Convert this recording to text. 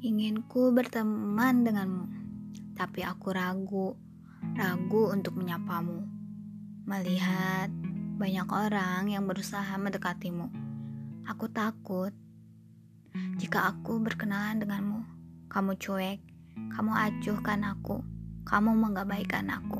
Inginku berteman denganmu, tapi aku ragu, ragu untuk menyapamu. Melihat banyak orang yang berusaha mendekatimu, aku takut jika aku berkenalan denganmu. Kamu cuek, kamu acuhkan aku, kamu menggabaikan aku.